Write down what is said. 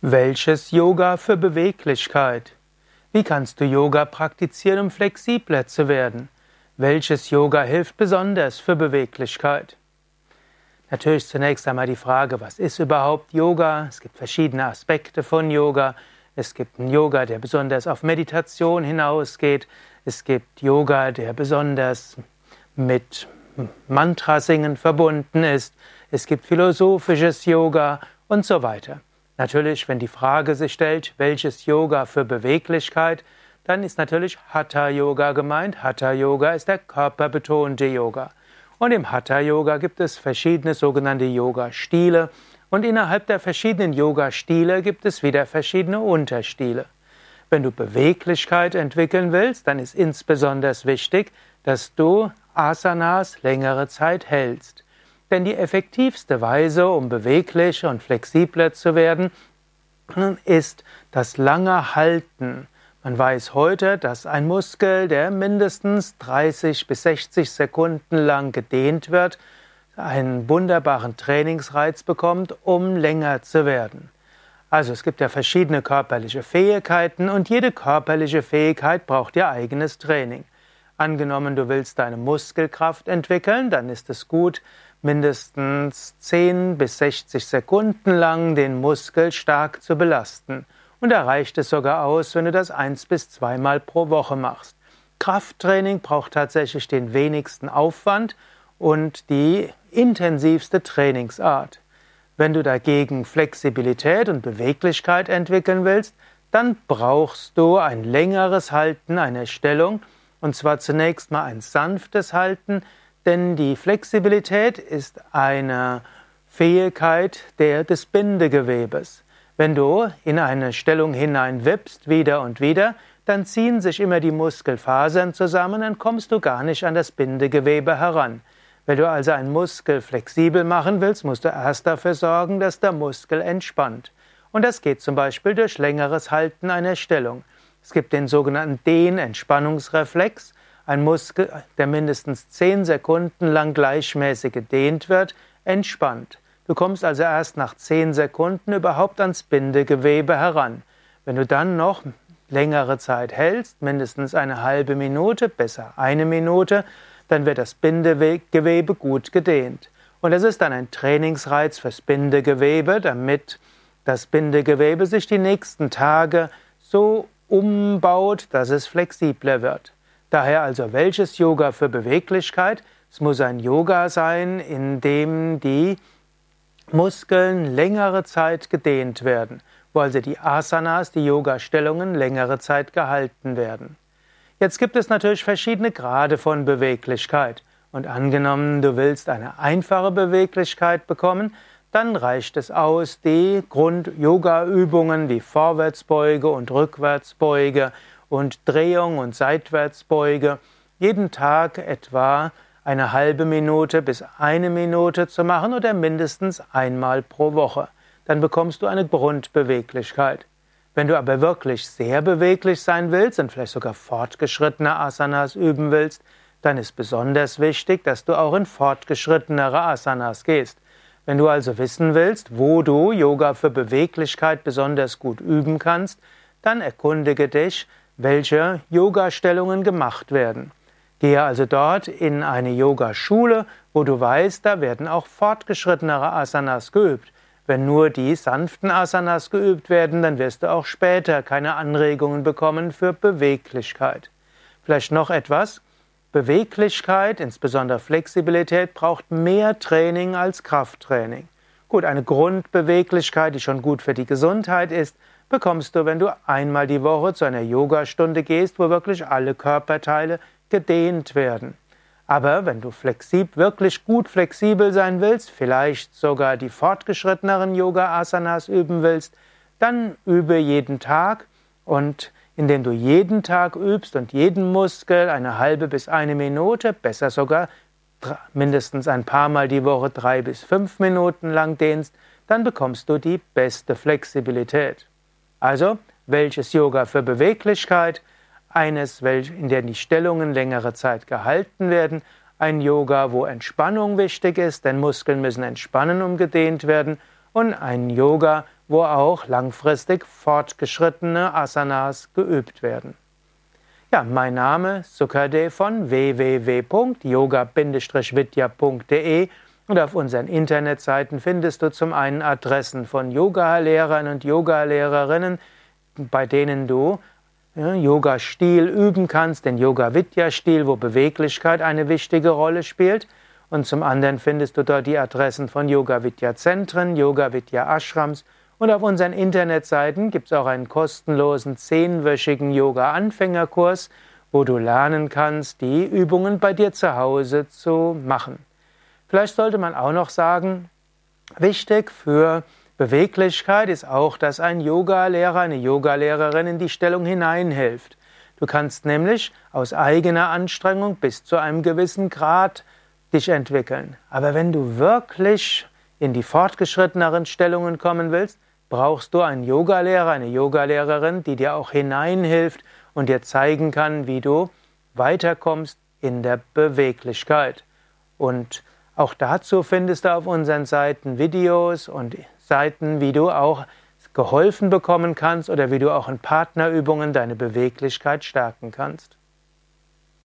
Welches Yoga für Beweglichkeit? Wie kannst du Yoga praktizieren, um flexibler zu werden? Welches Yoga hilft besonders für Beweglichkeit? Natürlich zunächst einmal die Frage, was ist überhaupt Yoga? Es gibt verschiedene Aspekte von Yoga. Es gibt einen Yoga, der besonders auf Meditation hinausgeht. Es gibt Yoga, der besonders mit Mantrasingen verbunden ist. Es gibt philosophisches Yoga und so weiter. Natürlich, wenn die Frage sich stellt, welches Yoga für Beweglichkeit, dann ist natürlich Hatha Yoga gemeint. Hatha Yoga ist der körperbetonte Yoga. Und im Hatha Yoga gibt es verschiedene sogenannte Yoga-Stile. Und innerhalb der verschiedenen Yoga-Stile gibt es wieder verschiedene Unterstile. Wenn du Beweglichkeit entwickeln willst, dann ist insbesondere wichtig, dass du Asanas längere Zeit hältst. Denn die effektivste Weise, um beweglich und flexibler zu werden, ist das lange Halten. Man weiß heute, dass ein Muskel, der mindestens 30 bis 60 Sekunden lang gedehnt wird, einen wunderbaren Trainingsreiz bekommt, um länger zu werden. Also es gibt ja verschiedene körperliche Fähigkeiten und jede körperliche Fähigkeit braucht ihr eigenes Training. Angenommen, du willst deine Muskelkraft entwickeln, dann ist es gut, mindestens 10 bis 60 Sekunden lang den Muskel stark zu belasten. Und da reicht es sogar aus, wenn du das eins bis zweimal pro Woche machst. Krafttraining braucht tatsächlich den wenigsten Aufwand und die intensivste Trainingsart. Wenn du dagegen Flexibilität und Beweglichkeit entwickeln willst, dann brauchst du ein längeres Halten einer Stellung, und zwar zunächst mal ein sanftes Halten, denn die Flexibilität ist eine Fähigkeit der, des Bindegewebes. Wenn du in eine Stellung hinein wippst, wieder und wieder, dann ziehen sich immer die Muskelfasern zusammen, dann kommst du gar nicht an das Bindegewebe heran. Wenn du also einen Muskel flexibel machen willst, musst du erst dafür sorgen, dass der Muskel entspannt. Und das geht zum Beispiel durch längeres Halten einer Stellung. Es gibt den sogenannten Dehnentspannungsreflex. Ein Muskel, der mindestens 10 Sekunden lang gleichmäßig gedehnt wird, entspannt. Du kommst also erst nach 10 Sekunden überhaupt ans Bindegewebe heran. Wenn du dann noch längere Zeit hältst, mindestens eine halbe Minute, besser eine Minute, dann wird das Bindegewebe gut gedehnt. Und es ist dann ein Trainingsreiz fürs Bindegewebe, damit das Bindegewebe sich die nächsten Tage so umbaut, dass es flexibler wird. Daher also welches Yoga für Beweglichkeit? Es muss ein Yoga sein, in dem die Muskeln längere Zeit gedehnt werden, wo also die Asanas, die Yoga-Stellungen längere Zeit gehalten werden. Jetzt gibt es natürlich verschiedene Grade von Beweglichkeit. Und angenommen, du willst eine einfache Beweglichkeit bekommen, dann reicht es aus, die Grund-Yoga-Übungen wie Vorwärtsbeuge und Rückwärtsbeuge und Drehung und Seitwärtsbeuge jeden Tag etwa eine halbe Minute bis eine Minute zu machen oder mindestens einmal pro Woche. Dann bekommst du eine Grundbeweglichkeit. Wenn du aber wirklich sehr beweglich sein willst und vielleicht sogar fortgeschrittene Asanas üben willst, dann ist besonders wichtig, dass du auch in fortgeschrittenere Asanas gehst. Wenn du also wissen willst, wo du Yoga für Beweglichkeit besonders gut üben kannst, dann erkundige dich welche Yoga-Stellungen gemacht werden. Gehe also dort in eine Yogaschule, wo du weißt, da werden auch fortgeschrittenere Asanas geübt. Wenn nur die sanften Asanas geübt werden, dann wirst du auch später keine Anregungen bekommen für Beweglichkeit. Vielleicht noch etwas. Beweglichkeit, insbesondere Flexibilität, braucht mehr Training als Krafttraining. Gut, eine Grundbeweglichkeit, die schon gut für die Gesundheit ist, bekommst du, wenn du einmal die Woche zu einer Yogastunde gehst, wo wirklich alle Körperteile gedehnt werden. Aber wenn du flexib, wirklich gut flexibel sein willst, vielleicht sogar die fortgeschritteneren Yoga-Asanas üben willst, dann übe jeden Tag und indem du jeden Tag übst und jeden Muskel eine halbe bis eine Minute, besser sogar mindestens ein paar Mal die Woche drei bis fünf Minuten lang dehnst, dann bekommst du die beste Flexibilität. Also, welches Yoga für Beweglichkeit? Eines, in dem die Stellungen längere Zeit gehalten werden. Ein Yoga, wo Entspannung wichtig ist, denn Muskeln müssen entspannen, um gedehnt werden. Und ein Yoga, wo auch langfristig fortgeschrittene Asanas geübt werden. Ja, mein Name Sukade von www.yoga-vidya.de und auf unseren Internetseiten findest du zum einen Adressen von Yoga-Lehrern und Yoga-Lehrerinnen, bei denen du Yoga-Stil üben kannst, den Yoga-Vidya-Stil, wo Beweglichkeit eine wichtige Rolle spielt. Und zum anderen findest du dort die Adressen von Yoga-Vidya-Zentren, Yoga-Vidya-Ashrams und auf unseren Internetseiten gibt es auch einen kostenlosen zehnwöchigen Yoga-Anfängerkurs, wo du lernen kannst, die Übungen bei dir zu Hause zu machen. Vielleicht sollte man auch noch sagen, wichtig für Beweglichkeit ist auch, dass ein Yogalehrer, eine Yogalehrerin in die Stellung hineinhilft. Du kannst nämlich aus eigener Anstrengung bis zu einem gewissen Grad dich entwickeln. Aber wenn du wirklich in die fortgeschritteneren Stellungen kommen willst, brauchst du einen Yogalehrer, eine Yogalehrerin, die dir auch hineinhilft und dir zeigen kann, wie du weiterkommst in der Beweglichkeit. Und auch dazu findest du auf unseren Seiten Videos und Seiten, wie du auch geholfen bekommen kannst oder wie du auch in Partnerübungen deine Beweglichkeit stärken kannst.